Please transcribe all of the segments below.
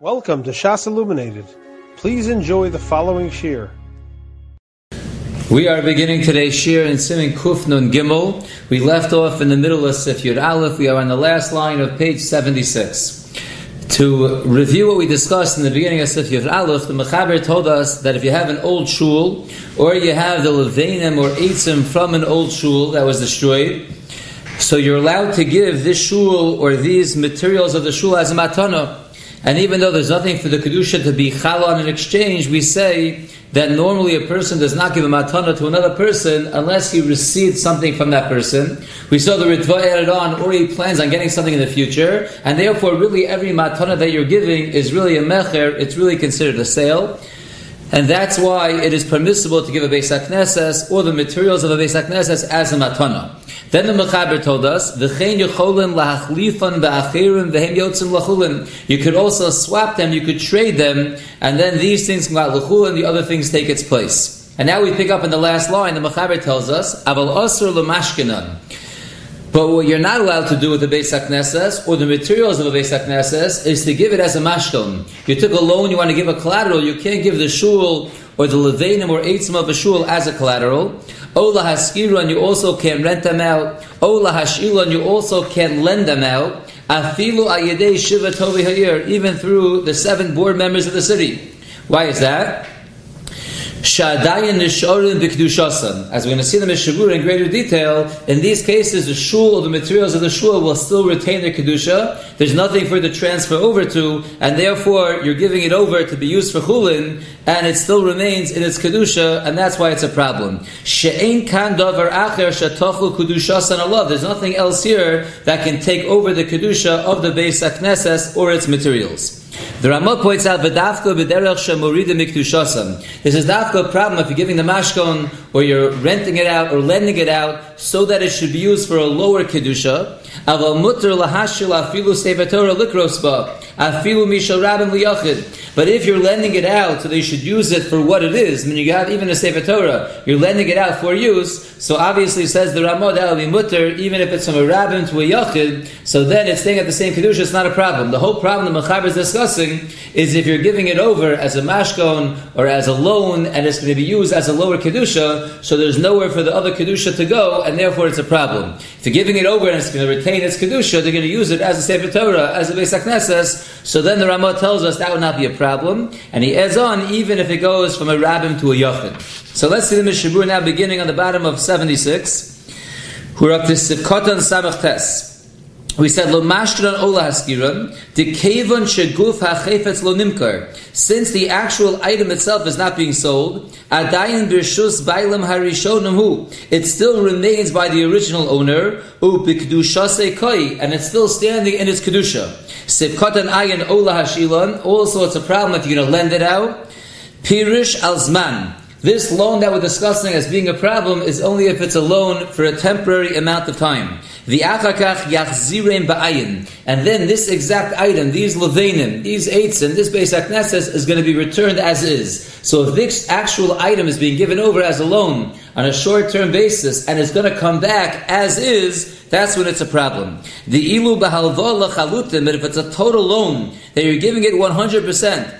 Welcome to Shas Illuminated. Please enjoy the following shir. We are beginning today's shir in Siman Kuf Nun Gimel. We left off in the middle of Sif Aleph. We are on the last line of page 76. To review what we discussed in the beginning of Yud Aleph, the Mechaber told us that if you have an old shul, or you have the Levanim or Eitzim from an old shul that was destroyed, so you're allowed to give this shul or these materials of the shul as a matana. And even though there's nothing for the Kedusha to be chal on in exchange, we say that normally a person does not give a matana to another person unless he receives something from that person. We saw the Ritva added on, or he plans on getting something in the future, and therefore really every matana that you're giving is really a mecher, it's really considered a sale. And that's why it is permissible to give a Beis HaKnesses or the materials of a Beis HaKnesses as a matana. Then the Mechaber told us, "V'chein yecholim lahachlifan v'achirim v'hem yotzim lachulin." You could also swap them, you could trade them, and then these things come out lachulin, the other things take its place. And now we pick up in the last line. The Mechaber tells us, "Aval osur l'mashkenan." But what you're not allowed to do with the Beis HaKnesses or the materials of a Beis HaKnesses is to give it as a mashkon. You took a loan, you want to give a collateral, you can't give the shul or the levanim or eitzim of a shul as a collateral. Ola haskiru, you also can rent them out. Ola hashilu, you also can lend them out. Afilu ayedei shiva tovi hayir, even through the seven board members of the city. Why is that? Shadayan Nishorin Bikdushasan. As we're going to see the Mishabur in greater detail, in these cases, the shul or the materials of the shul will still retain their Kedusha. There's nothing for it to transfer over to, and therefore you're giving it over to be used for chulin, and it still remains in its Kedusha, and that's why it's a problem. She'ein kan davar acher shatochu Kedushasan Allah. There's nothing else here that can take over the Kedusha of the Beis HaKnesses or its materials. The Ramah points out v'dafka b'derech shemorida miktushasam. This is dafka problem if you're giving the mashkon or you're renting it out or lending it out so that it should be used for a lower kedusha. Aval mutter lahashil afilu sevatora likrosba afilu mishal rabin liyachid. But if you're lending it out, so they should use it for what it is. I mean, you got even a Sefer Torah, you're lending it out for use. So obviously, says the Ramah, that will be mutter, even if it's from a rabbin to a yachid. So then it's staying at the same kedusha. It's not a problem. The whole problem the Mechaber is discussing is if you're giving it over as a mashkon or as a loan, and it's going to be used as a lower kedusha. So there's nowhere for the other kedusha to go, and therefore it's a problem. If you're giving it over and it's going to retain its kedusha, they're going to use it as a Sefer Torah, as a Beis HaKnesses. So then the Ramah tells us that would not be a problem and he adds on even if it goes from a rabbim to a yochid. So let's see the Mishabur now beginning on the bottom of 76. We're up to Sivkotan Samach. We said lo mashkran ola haskiran de kevon sheguf hachefetz lo nimkar. Since the actual item itself is not being sold, adayin birshus bailam harishonim hu. It still remains by the original owner u bikdushase koi, and it's still standing in its kedusha. Sivkatan ayin ola hashilon. Also, it's a problem if you're going to lend it out. Pirish alzman. This loan that we're discussing as being a problem is only if it's a loan for a temporary amount of time. The achakach yachzirem ba'ayin. And then this exact item, these levanim, these eitzim, this Beis HaKnesses is going to be returned as is. So if this actual item is being given over as a loan on a short-term basis and it's going to come back as is, that's when it's a problem. The ilu b'halva lachalutim, but if it's a total loan that you're giving it 100%,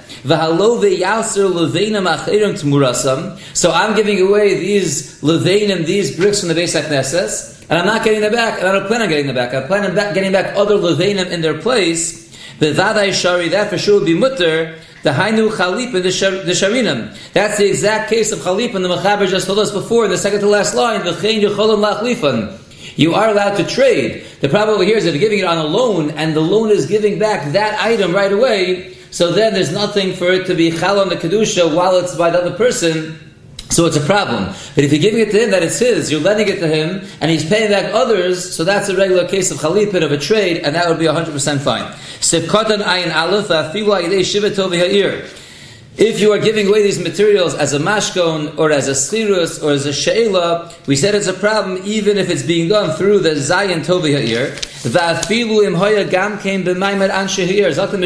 so I'm giving away these levanim, these bricks from the Beis HaKnesses, and I'm not getting them back, and I don't plan on getting them back. I plan on getting back other levanim in their place. The vadai shari, that for sure would be mutter. The hainu chalip and the sharinim. That's the exact case of chalip and the mechaber just told us before in the second to last line. The chen yucholim lachlifan. You are allowed to trade. The problem over here is that you're giving it on a loan, and the loan is giving back that item right away so then there's nothing for it to be chal on the kedusha while it's by the other person. So it's a problem. But if you're giving it to him that it's his, you're lending it to him, and he's paying back others, so that's a regular case of chalipin, of a trade, and that would be 100% fine. Sivkotan ayin aleph, afilu ayidei shiva tovi ha'ir. If you are giving away these materials as a mashkon or as a schirus or as a she'ela, we said it's a problem even if it's being done through the zayin tovi ha'ir. Va'afilu im hoya gam came b'maimed an she'ir. Zatim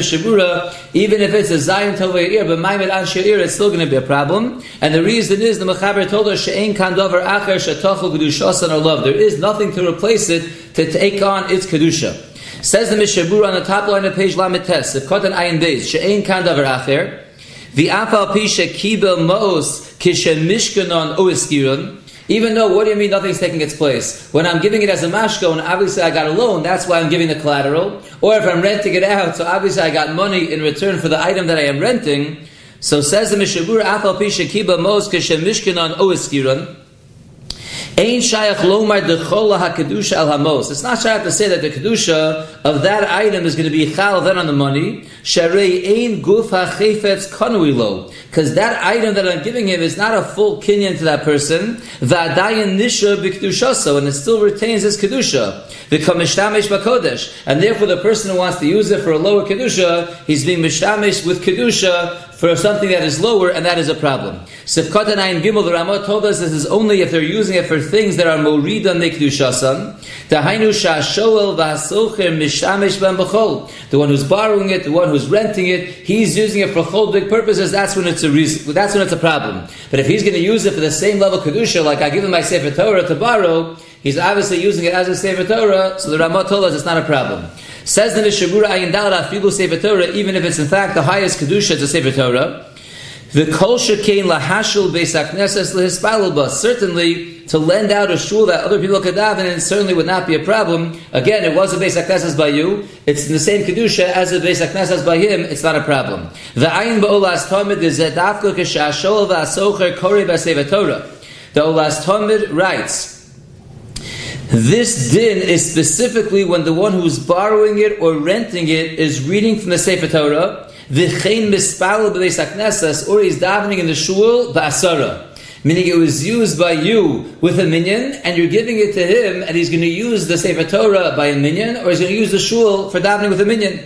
even if it's a zayin tovi ha'ir, b'maimed an she'ir, it's still going to be a problem. And the reason is the mechaber told us she'ein kan dover acher she'tochel kedushasan or love. There is nothing to replace it to take on its kedusha. Says the Mishabura on the top line of page Lamites, if Kotan Ayin Beis, She'ein Kan Davar Acher, the Afal Pisha Kibel Mos Kishe Mishkanon Uiskirun, even though, what do you mean nothing's taking its place? When I'm giving it as a mashko, and obviously I got a loan, that's why I'm giving the collateral. Or if I'm renting it out, so obviously I got money in return for the item that I am renting. So says the Mishabur, Afal Pisha Kiba Mos Kishe Mishkanon Uiskirun, Ein shayach lomar dechola hakedusha al hamos. It's not shayach to say that the kedusha of that item is going to be chal then on the money. Sharei ein guf hachefetz kanuilo. Because that item that I'm giving him is not a full kinyan to that person. V'adayin nisha b'kedushaso, and it still retains his kedusha. V'kamishtamesh b'kodesh. And therefore the person who wants to use it for a lower kedusha, he's being mishtamesh with kedusha for something that is lower, and that is a problem. Sifkat and Gimel, the Ramah told us this is only if they're using it for things that are morida nekdushasan. Dahainu shashoel v'hasocher mishamesh ben b'chol. The one who's borrowing it, the one who's renting it, he's using it for chol big purposes. That's when it's a reason. That's when it's a problem. But if he's going to use it for the same level kedusha, like I give him my sefer Torah to borrow, he's obviously using it as a sefer Torah. So the Ramah told us it's not a problem. Says the Mishabura Ayin Dala Afigu Sefer Torah, even if it's in fact the highest kedusha, a Sefer Torah. The kol shekain lahashul beisak neses lehispalul Certainly, to lend out a shul that other people could have in certainly would not be a problem. Again, it was a beisak neses by you. It's in the same kedusha as a beisak neses by him. It's not a problem. The ayin ba'olas tamid is zedafka k'shashol v'asocher kori b'sevet Torah. The olas tamid writes. This din is specifically when the one who's borrowing it or renting it is reading from the Sefer Torah, v'chein mispal b'leis haknesses, or he's davening in the shul ba'asara. Meaning it was used by you with a minyan, and you're giving it to him, and he's going to use the Sefer Torah by a minyan, or he's going to use the shul for davening with a minyan.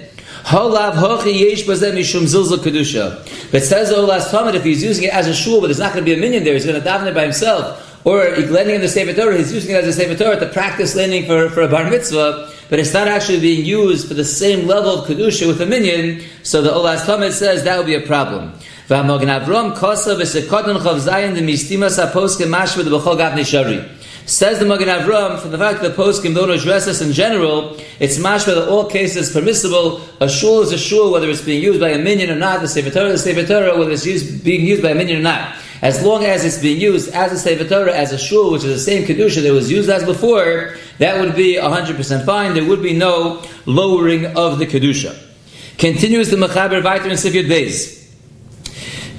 Halav hochi yesh bazeh mishum zilzal kedusha. But says, oh, last time, if he's using it as a shul, but there's not going to be a minyan there, he's going to daven it by himself, or lending in the Sefer Torah, he's using it as a Sefer Torah to practice lending for, for a bar mitzvah, but it's not actually being used for the same level of Kedusha with a minion, so the Olas Tamid says that would be a problem. Says the Magen Avram, from the fact that the poskim don't address us in general, it's mashma that all cases permissible. A shul is a shul, whether it's being used by a minion or not. The Sefer Torah is Sefer Torah, whether it's used, being used by a minion or not. As long as it's being used as a Sefer Torah, as a shul, which is the same Kedusha that was used as before, that would be 100% fine. There would be no lowering of the Kedusha. Continues the Mechaber Viter in Sifyud Beis.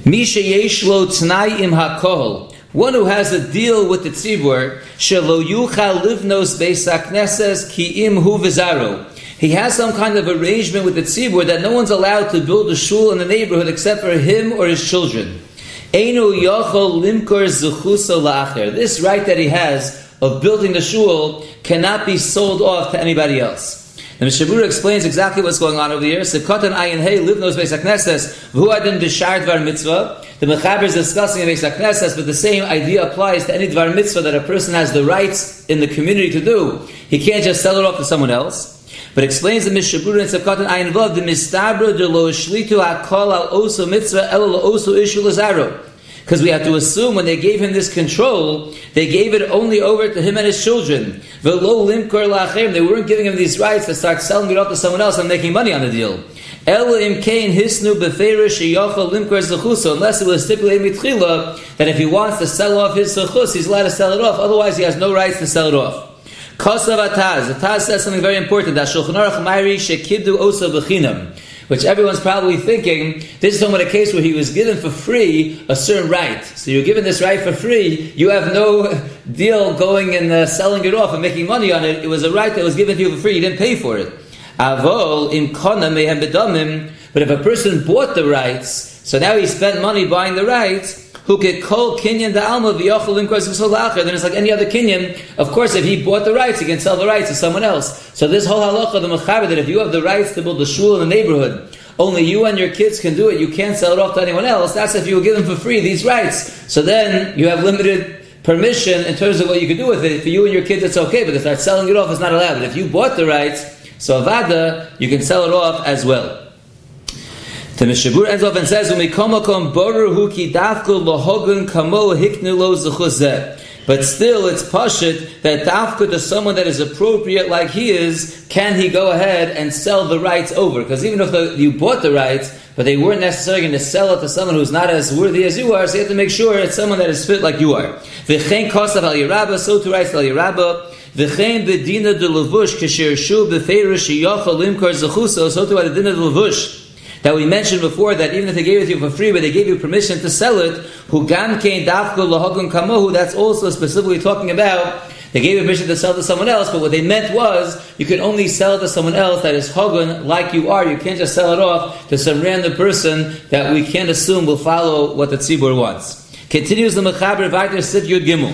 Misha yeshlo tnai im hakol. One who has a deal with the tzibur, shelo yuchal livnos beisakneses ki im hu vizaro. He has some kind of arrangement with the tzibur that no one's allowed to build a shul in the neighborhood except for him or his children. Yochol limkor. This right that he has of building the shul cannot be sold off to anybody else. The Mishabura explains exactly what's going on over here. The Mechaber is discussing in beis but the same idea applies to any dvar mitzvah that a person has the rights in the community to do. He can't just sell it off to someone else. But explains the Mishabura in Sekatan Ayin Vav, the Mistabra de lo shlitu hakol al oso mitzvah el lo oso ishu lazaro. Because we have to assume when they gave him this control, they gave it only over to him and his children. They weren't giving him these rights to start selling it off to someone else and making money on the deal. El imkein hisnu beferish sheyochel limkor zechuso, unless it was stipulated mitchila that if he wants to sell off his sechus, he's allowed to sell it off. Otherwise, he has no rights to sell it off. Kosav Ataz. Ataz says something very important. That Shulchan Aruch Mairi Shekidu Osa B'chinam. Which everyone's probably thinking, this is about a case where he was given for free a certain right. So you're given this right for free, you have no deal going and uh, selling it off and making money on it. It was a right that was given to you for free, you didn't pay for it. Avol im kona mehem bedamim. But if a person bought the rights, so now he spent money buying the rights, who could call kinyan the alma v'yochel limkos then it's like any other kinyan. Of course, if he bought the rights, he can sell the rights to someone else. So this whole halacha, the mechaber, that if you have the rights to build a shul in the neighborhood, only you and your kids can do it, you can't sell it off to anyone else, that's if you give them for free these rights. So then you have limited permission in terms of what you can do with it. For you and your kids, it's okay, but to start selling it off is not allowed. But if you bought the rights, so avada, you can sell it off as well. The Mishabur ends off and says, "Umikomakom boru hu ki dafku lohogun kamo hiknu lo zechuzeh." But still, it's pashit that dafka to someone that is appropriate like he is, can he go ahead and sell the rights over? Because even if the, you bought the rights, but they weren't necessarily going to sell it to someone who's not as worthy as you are, so you have to make sure it's someone that is fit like you are. V'chein kosav al yirabba, so to rights al yirabba, v'chein bedina de levush, kisher shu b'feirish shiyachal limkar zechuso, so to adina de levush that we mentioned before that even if they gave it to you for free, but they gave you permission to sell it, who gam kamohu, that's also specifically talking about they gave you permission to sell to someone else, but what they meant was you can only sell to someone else that is hagun like you are. You can't just sell it off to some random person that we can't assume will follow what the tzibur wants. Continues the mechaber vayter sit yud gimel.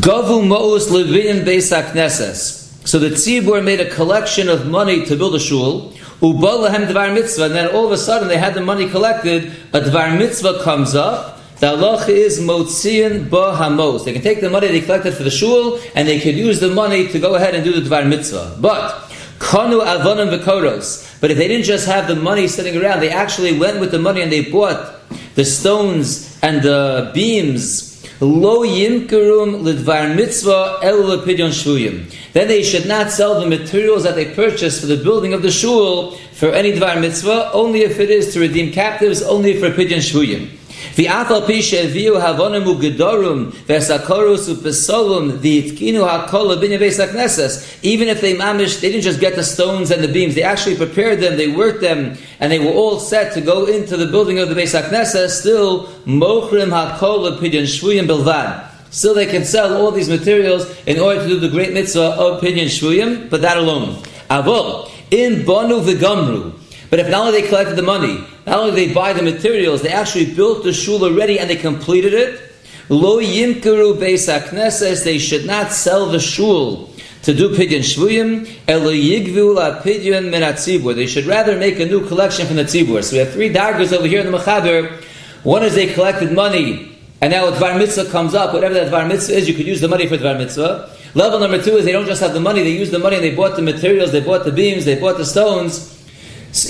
Gavu mo'us levin beis So the tzibur made a collection of money to build a shul. Ubalahem dvar mitzvah, and then all of a sudden they had the money collected. A dvar mitzvah comes up. The halach is motzian hamos. They can take the money they collected for the shul, and they could use the money to go ahead and do the dvar mitzvah. But kanu avonim v'koros. But if they didn't just have the money sitting around, they actually went with the money and they bought the stones and the beams Lo yimkerum lidvar mitzvah el lepidyon shvuyim. Then they should not sell the materials that they purchased for the building of the shul for any dvar mitzvah, only if it is to redeem captives, only for pidyon shvuyim. V'afal pisha viu havonim ugedorum v'esakorus upesolum v'itkinu hakol binya beis Even if they mamish, they didn't just get the stones and the beams. They actually prepared them, they worked them, and they were all set to go into the building of the Beis HaKnesses. Still, mochrim hakol pidyon shvuyim bilvad. Still, they can sell all these materials in order to do the great mitzvah of pidyon shvuyim, but that alone. Avol in bonu v'gamru. But if not only they collected the money, not only they buy the materials, they actually built the shul already and they completed it. Lo yimkeru beis hakneses, they should not sell the shul to do pidyon shvuyim, elo yigvu la pidyon min They should rather make a new collection from the tzibur. So we have three daggers over here in the mechaber. One is they collected money, and now dvar mitzvah comes up. Whatever that mitzvah is, you could use the money for dvar mitzvah. Level number two is they don't just have the money; they use the money and they bought the materials, they bought the beams, they bought the stones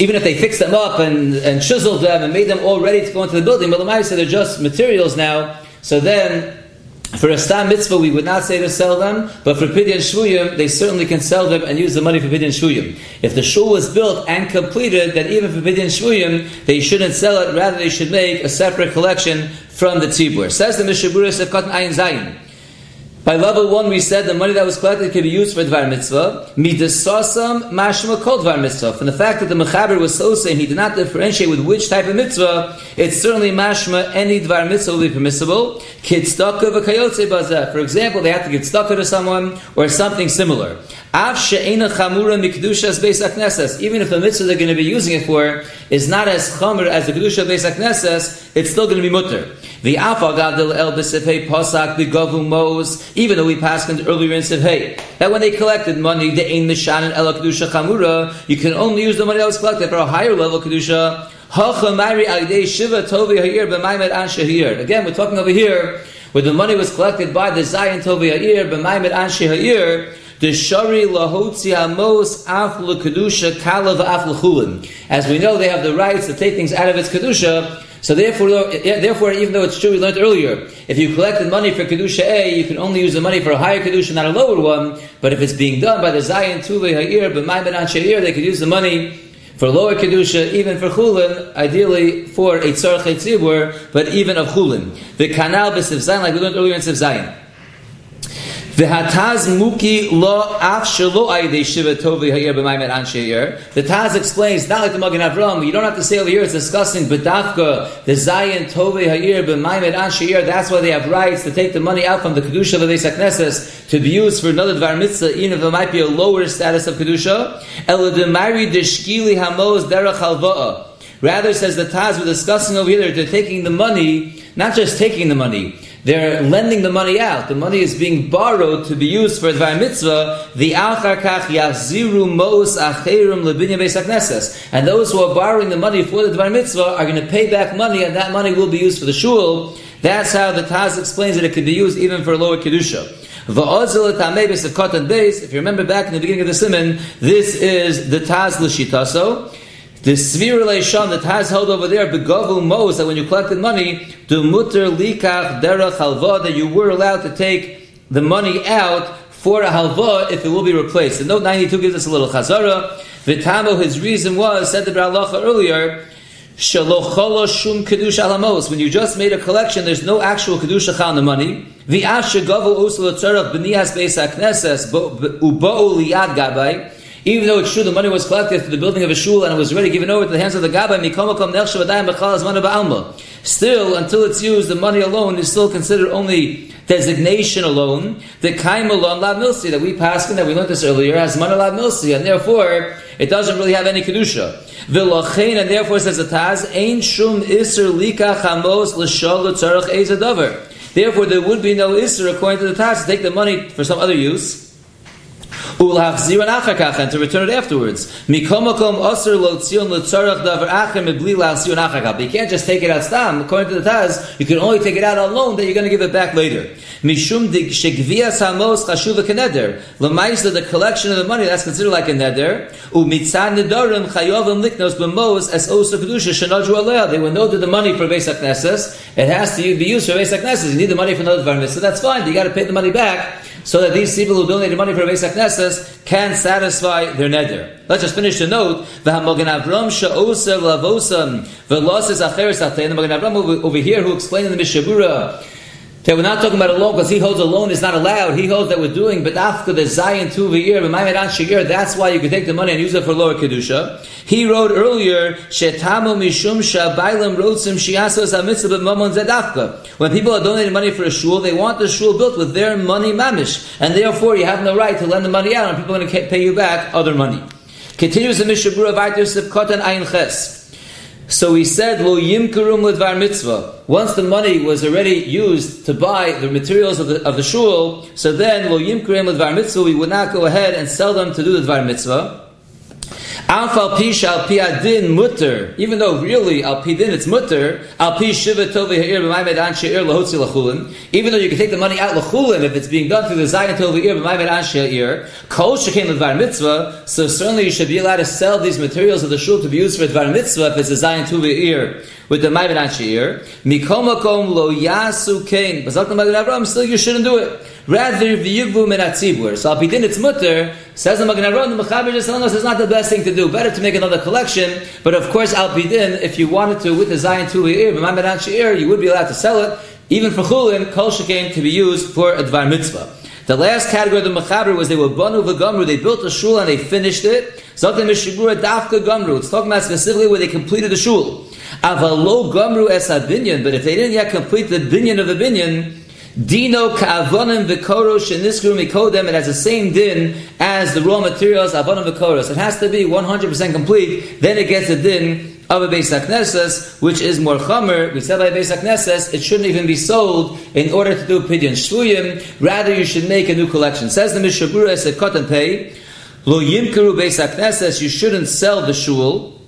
even if they fixed them up and, and chiseled them and made them all ready to go into the building, but the said they're just materials now. So then, for a stam mitzvah, we would not say to sell them, but for pidyon shvuyim, they certainly can sell them and use the money for pidyon shvuyim. If the shul was built and completed, then even for pidyon shvuyim, they shouldn't sell it. Rather, they should make a separate collection from the tzibur. Says the Mishaburis of Katan Ayin Zayin. By level one, we said the money that was collected could be used for Dvar Mitzvah. Midasasam mashma kol Dvar Mitzvah. From the fact that the Mechaber was so saying he did not differentiate with which type of mitzvah, it's certainly mashma, any Dvar Mitzvah will be permissible. Kidstaka v'kayotze bazeh. For example, they have to give tzedakah to someone, or something similar. Av she'ena chamura mikdushas beis aknesses. Even if the mitzvah they're going to be using it for is not as chamur as the kedusha beis aknesses, it's still going to be mutter. The afagadil el b'sefei pasak b'gavu mos even though we passed in the earlier in Sivhei, that when they collected money, the ein nishan and el kedusha chamura, you can only use the money that was collected for a higher level kedusha. Again, we're talking over here where the money was collected by the Zion Tovi Ha'ir, b'maimed anshe ha'ir, the shari lahotzi hamos af kedusha kalav af As we know, they have the rights to take things out of its kedusha. So therefore, therefore, even though it's true, we learned earlier, if you collected money for kedusha A, you can only use the money for a higher kedusha, not a lower one. But if it's being done by the Zion Tuve Ha'ir, b'may ben She'ir, they could use the money for lower kedusha, even for chulin, ideally for a tzarech tzibur, but even of chulin. The canal b'siv zayin, like we learned earlier in siv zayin. V'hataz muki lo af shelo shiva tovi The Taz explains, not like the Magen Avram, you don't have to say over here, it's discussing bedafka, the Zayin tovi hayir b'maymet anshe that's why they have rights to take the money out from the Kedusha of the Beis to be used for another Dvar Mitzvah, even if it might be a lower status of Kedusha. Ela deshkili hamos derech halva'a. Rather, says the Taz, we're discussing over here, they're taking the money, not just taking the money, they're lending the money out. The money is being borrowed to be used for the mitzvah. The alcharkach yaziru mos acherim lebinya beis And those who are borrowing the money for the dvar mitzvah are going to pay back money, and that money will be used for the shul. That's how the Taz explains that it could be used even for lower kedusha. If you remember back in the beginning of the simon, this is the Taz l'shitaso. The Svir Leishon that has held over there, Begovu Mos, that when you collected money, the Mutter Likach Derech Halva, that you were allowed to take the money out for a halva if it will be replaced. The note 92 gives us a little chazara. Vitamo, his reason was, said the Bralacha earlier, shum kedusha alamos. When you just made a collection, there's no actual kedusha on the money. V'ashe gavu usla tzarach b'niyas beis hakneses gabai. Even though it's true the money was collected for the building of a shul and it was already given over to the hands of the Gabbai, still, until it's used, the money alone is still considered only designation alone. The kaim alone lav milsi that we passed in that we learned this earlier has money lav milsi, and therefore it doesn't really have any kedusha. V'lochein, and therefore says the Taz, ein shum iser lika chamos l'shol l'tzarech ezadavar. Therefore, there would be no iser according to the Taz to take the money for some other use and to return it afterwards. mebli You can't just take it out stam. According to the Taz, you can only take it out on loan that you're going to give it back later. The collection of the money, that's considered like a neder. They will know that the money for Beis HaKnesses, it has to be used for Beis HaKnesses. You need the money for another Dvar So that's fine. You got to pay the money back so that these people who donated money for Beis HaKnesses can satisfy their neder. Let's just finish the note. V'hamogen Avram sha'osa v'lavosam v'loses acheres atein. The Mogen Avram over here who explained in the Mishabura that we're not talking about a loan because he holds a loan is not allowed. He holds that we're doing, but after the Zion two year, that's why you can take the money and use it for lower kedusha. He wrote earlier. When people are donating money for a shul, they want the shul built with their money mamish, and therefore you have no right to lend the money out, and people are going to pay you back other money. Continues the Mishabura Vaitir Sivkotan Ayin Ches. So he said, Lo yimkarum ledvar mitzvah. Once the money was already used to buy the materials of the, of the shul, so then, Lo yimkarum ledvar mitzvah, we would not go ahead and sell them to do the dvar mitzvah. Pish al pi adin mutter, even though really al pi din it's mutter, al pi shiva tovi ha'ir b'maimed an she'ir lahotzi lachulin, even though you can take the money out lachulin if it's being done through the zayin tovi ha'ir b'maimed an she'ir, kol shekin l'dvar mitzvah, so certainly you should be allowed to sell these materials of the shul to be used for dvar mitzvah if it's a zayin tovi ha'ir with the maimed an she'ir, mikol makom lo yasu kain, but still you shouldn't do it. Rather, v'yigvu min atzibur. So, apidin it's mutter, says the Magen Avraham, the Mechaber is telling us it's not the best thing to do. Better to make another collection, but of course, alpidin, if you wanted to, with the Zion tu Eir, b'maimedan she'ir, you would be allowed to sell it. Even for chulin, kol shekain to be used for a dvar mitzvah. The last category of the Mechaber was they were banu v'gamru, they built a shul and they finished it. Zotim mishigura dafka gamru. It's talking about specifically where they completed the shul. Avalo gamru es binyan, but if they didn't yet complete the binyan of the binyan, Dino ka'avonim v'koros sheniskru mikodem. It has the same din as the raw materials avonim v'koros. It has to be 100% complete. Then it gets a din of a Beis which is more chamer. We said by Beis it shouldn't even be sold in order to do pidyon shvuyim. Rather, you should make a new collection. Says the Mishabura, said cut and pay. Lo yimkeru Beis HaKnesses, you shouldn't sell the shul.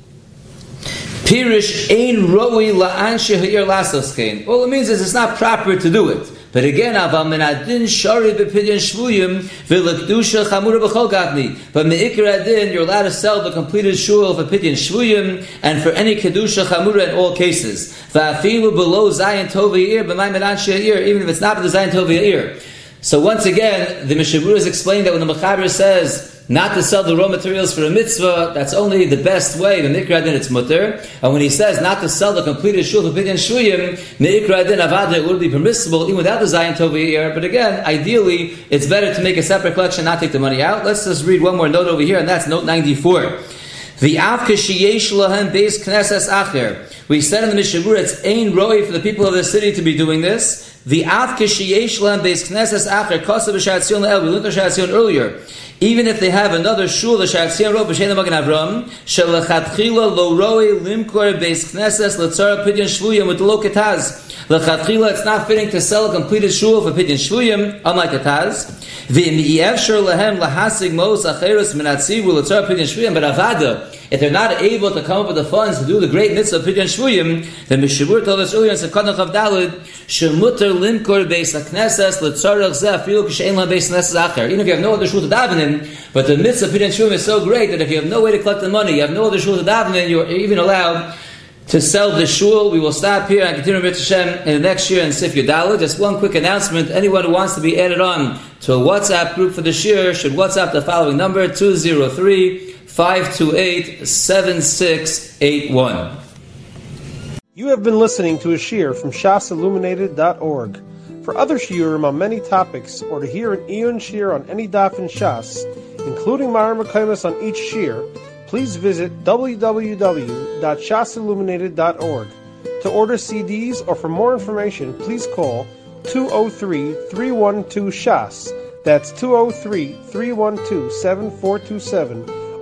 Pirish ein roi la'an shehir lasoskein. All it means is it's not proper to do it. But again, avam adin shari bepidyon shvuyim v'lekdusha chamura b'chol gadni. But me'ikra adin, you're allowed to sell the completed shul for pidyon shvuyim and for any kedusha chamura in all cases. V'afilu below zayin tovi ir b'may medan she'ir, even if it's not the zayin tovi ir. So once again, the Mishabura has explained that when the Mechaber says not to sell the raw materials for a mitzvah, that's only the best way. The mikra din it's mutter. And when he says not to sell the completed shul for pidyon shuyim, mikra din avada would be permissible even without the zayin tova here. But again, ideally, it's better to make a separate collection, not take the money out. Let's just read one more note over here, and that's note 94. The avka sheyesh lahem beis knesses acher. We said in the Mishabur, it's ain roi for the people of the city to be doing this. The avka sheyesh lahem beis knesses acher kosa b'shatzion le'el. We learned the earlier even if they have another shul, the Shaksiyan wrote b'shem Magen Avram, shelachatchila lo roi limkor beis knesses letzara pidyon shvuyim with the lo ketaz. Lechatchila, it's not fitting to sell a completed shul for pidyon shvuyim, unlike a taz. V'im yevshar lehem lahasig mos acheres min atzivu letzara pidyon shvuyim, but avada, if they're not able to come up with the funds to do the great mitzvah of Pidyon Shvuyim, then Mishavur told us earlier in Sekonach of Dalud, Shemutter limkor beis hakneses letzorach zeh afilu k'shein la beis neses acher. Even if you have no other shul to daven in, but the mitzvah of Pidyon Shvuyim is so great that if you have no way to collect the money, you have no other shul to daven in, you're even allowed to sell the shul. We will stop here and continue with Hashem in the next year in Sif Yudala. Just one quick announcement. Anyone who wants to be added on to a WhatsApp group for the year should WhatsApp the following number 203 528 7681. You have been listening to a shir from shasilluminated.org. For other shiurim on many topics, or to hear an Eon shir on any daf in Shas, including Mareh Mekomos on each shir, please visit www.shasilluminated.org. To order CDs or for more information, please call 203 312 SHAS. That's 203 312 7427